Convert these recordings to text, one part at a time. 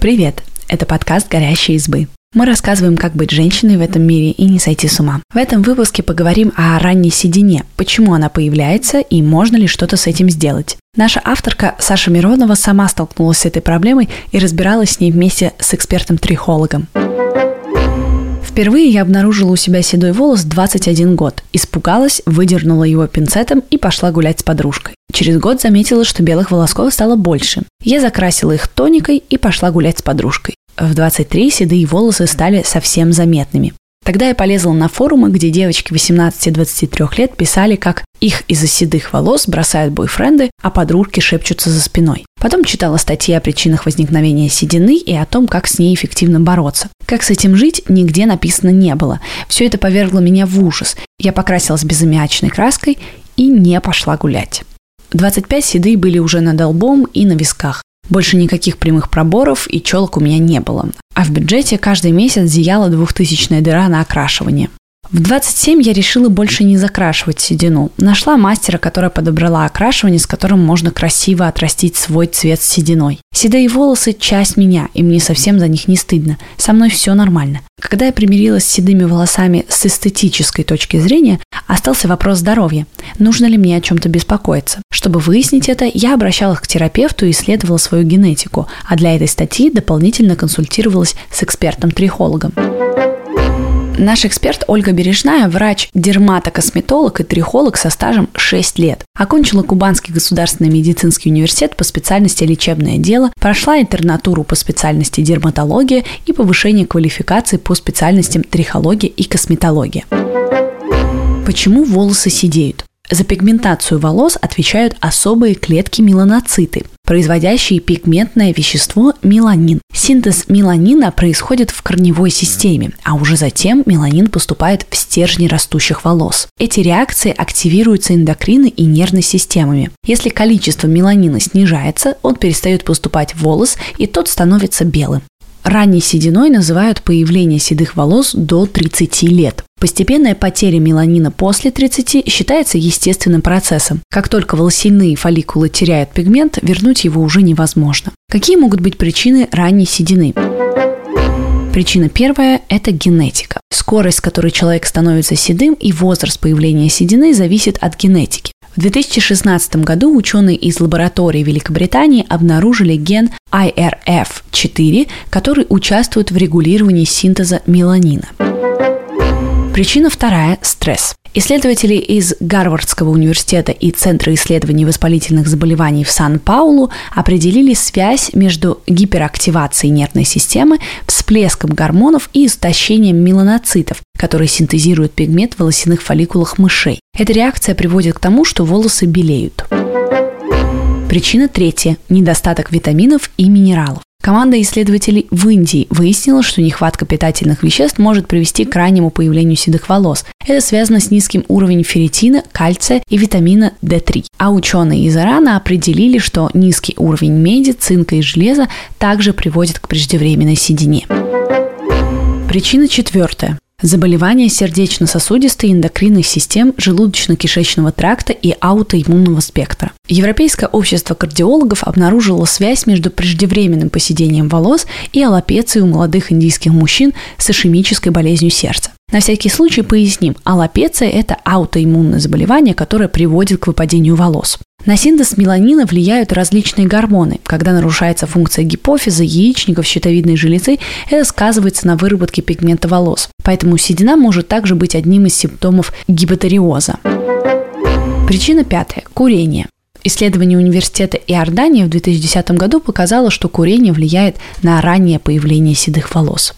Привет! Это подкаст «Горящие избы». Мы рассказываем, как быть женщиной в этом мире и не сойти с ума. В этом выпуске поговорим о ранней седине, почему она появляется и можно ли что-то с этим сделать. Наша авторка Саша Миронова сама столкнулась с этой проблемой и разбиралась с ней вместе с экспертом-трихологом. Впервые я обнаружила у себя седой волос 21 год. Испугалась, выдернула его пинцетом и пошла гулять с подружкой. Через год заметила, что белых волосков стало больше. Я закрасила их тоникой и пошла гулять с подружкой. В 23 седые волосы стали совсем заметными. Тогда я полезла на форумы, где девочки 18-23 лет писали, как их из-за седых волос бросают бойфренды, а подружки шепчутся за спиной. Потом читала статьи о причинах возникновения седины и о том, как с ней эффективно бороться. Как с этим жить, нигде написано не было. Все это повергло меня в ужас. Я покрасилась безымячной краской и не пошла гулять. 25 седые были уже над лбом и на висках. Больше никаких прямых проборов и челок у меня не было. А в бюджете каждый месяц зияла двухтысячная дыра на окрашивание. В 27 я решила больше не закрашивать седину. Нашла мастера, которая подобрала окрашивание, с которым можно красиво отрастить свой цвет с сединой. Седые волосы – часть меня, и мне совсем за них не стыдно. Со мной все нормально. Когда я примирилась с седыми волосами с эстетической точки зрения, остался вопрос здоровья. Нужно ли мне о чем-то беспокоиться? Чтобы выяснить это, я обращалась к терапевту и исследовала свою генетику, а для этой статьи дополнительно консультировалась с экспертом-трихологом. Наш эксперт Ольга Бережная – врач-дерматокосметолог и трихолог со стажем 6 лет. Окончила Кубанский государственный медицинский университет по специальности лечебное дело, прошла интернатуру по специальности дерматология и повышение квалификации по специальностям трихология и косметология. Почему волосы сидеют? За пигментацию волос отвечают особые клетки меланоциты, производящие пигментное вещество меланин. Синтез меланина происходит в корневой системе, а уже затем меланин поступает в стержни растущих волос. Эти реакции активируются эндокрины и нервной системами. Если количество меланина снижается, он перестает поступать в волос, и тот становится белым. Ранней сединой называют появление седых волос до 30 лет. Постепенная потеря меланина после 30 считается естественным процессом. Как только волосяные фолликулы теряют пигмент, вернуть его уже невозможно. Какие могут быть причины ранней седины? Причина первая – это генетика. Скорость, с которой человек становится седым и возраст появления седины зависит от генетики. В 2016 году ученые из лаборатории Великобритании обнаружили ген IRF4, который участвует в регулировании синтеза меланина. Причина вторая – стресс. Исследователи из Гарвардского университета и Центра исследований воспалительных заболеваний в Сан-Паулу определили связь между гиперактивацией нервной системы, всплеском гормонов и истощением меланоцитов, которые синтезируют пигмент в волосяных фолликулах мышей. Эта реакция приводит к тому, что волосы белеют. Причина третья – недостаток витаминов и минералов. Команда исследователей в Индии выяснила, что нехватка питательных веществ может привести к раннему появлению седых волос. Это связано с низким уровнем ферритина, кальция и витамина D3. А ученые из Ирана определили, что низкий уровень меди, цинка и железа также приводит к преждевременной седине. Причина четвертая. Заболевания сердечно-сосудистой, эндокринных систем, желудочно-кишечного тракта и аутоиммунного спектра. Европейское общество кардиологов обнаружило связь между преждевременным поседением волос и аллопецией у молодых индийских мужчин с ишемической болезнью сердца. На всякий случай поясним, аллопеция – это аутоиммунное заболевание, которое приводит к выпадению волос. На синтез меланина влияют различные гормоны. Когда нарушается функция гипофиза, яичников, щитовидной железы, это сказывается на выработке пигмента волос. Поэтому седина может также быть одним из симптомов гипотериоза. Причина пятая – курение. Исследование университета Иордании в 2010 году показало, что курение влияет на раннее появление седых волос.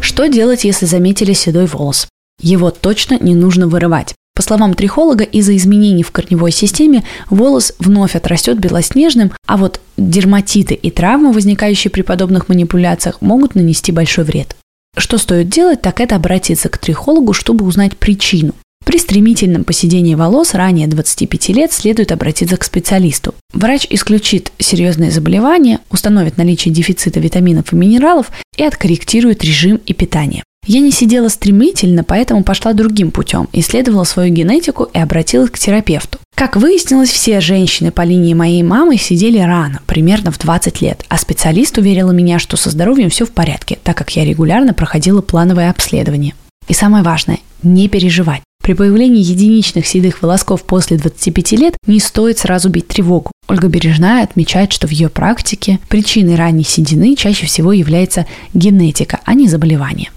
Что делать, если заметили седой волос? Его точно не нужно вырывать. По словам трихолога, из-за изменений в корневой системе волос вновь отрастет белоснежным, а вот дерматиты и травмы, возникающие при подобных манипуляциях, могут нанести большой вред. Что стоит делать, так это обратиться к трихологу, чтобы узнать причину. При стремительном поседении волос ранее 25 лет следует обратиться к специалисту. Врач исключит серьезные заболевания, установит наличие дефицита витаминов и минералов и откорректирует режим и питание. Я не сидела стремительно, поэтому пошла другим путем, исследовала свою генетику и обратилась к терапевту. Как выяснилось, все женщины по линии моей мамы сидели рано, примерно в 20 лет, а специалист уверила меня, что со здоровьем все в порядке, так как я регулярно проходила плановое обследование. И самое важное – не переживать. При появлении единичных седых волосков после 25 лет не стоит сразу бить тревогу. Ольга Бережная отмечает, что в ее практике причиной ранней седины чаще всего является генетика, а не заболевание.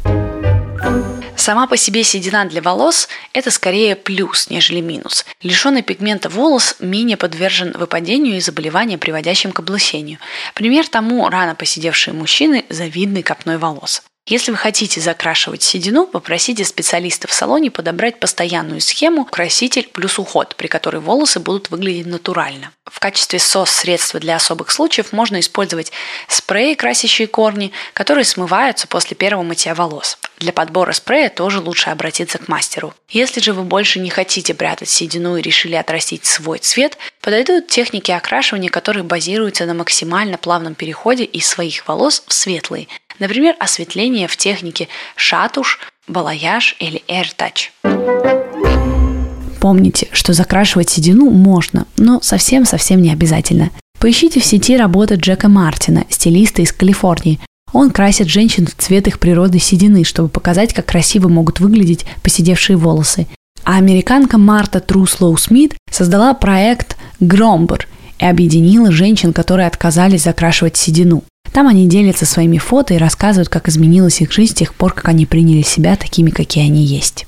Сама по себе седина для волос – это скорее плюс, нежели минус. Лишенный пигмента волос менее подвержен выпадению и заболеваниям, приводящим к облысению. Пример тому – рано посидевшие мужчины – завидный копной волос. Если вы хотите закрашивать седину, попросите специалиста в салоне подобрать постоянную схему краситель плюс уход, при которой волосы будут выглядеть натурально. В качестве СОС-средства для особых случаев можно использовать спреи, красящие корни, которые смываются после первого мытья волос. Для подбора спрея тоже лучше обратиться к мастеру. Если же вы больше не хотите прятать седину и решили отрастить свой цвет, подойдут техники окрашивания, которые базируются на максимально плавном переходе из своих волос в светлые, Например, осветление в технике шатуш, балаяж или AirTouch. Помните, что закрашивать седину можно, но совсем-совсем не обязательно. Поищите в сети работы Джека Мартина, стилиста из Калифорнии. Он красит женщин в цвет их природы седины, чтобы показать, как красиво могут выглядеть посидевшие волосы. А американка Марта Труслоу Смит создала проект Громбер и объединила женщин, которые отказались закрашивать седину. Там они делятся своими фото и рассказывают, как изменилась их жизнь с тех пор, как они приняли себя такими, какие они есть.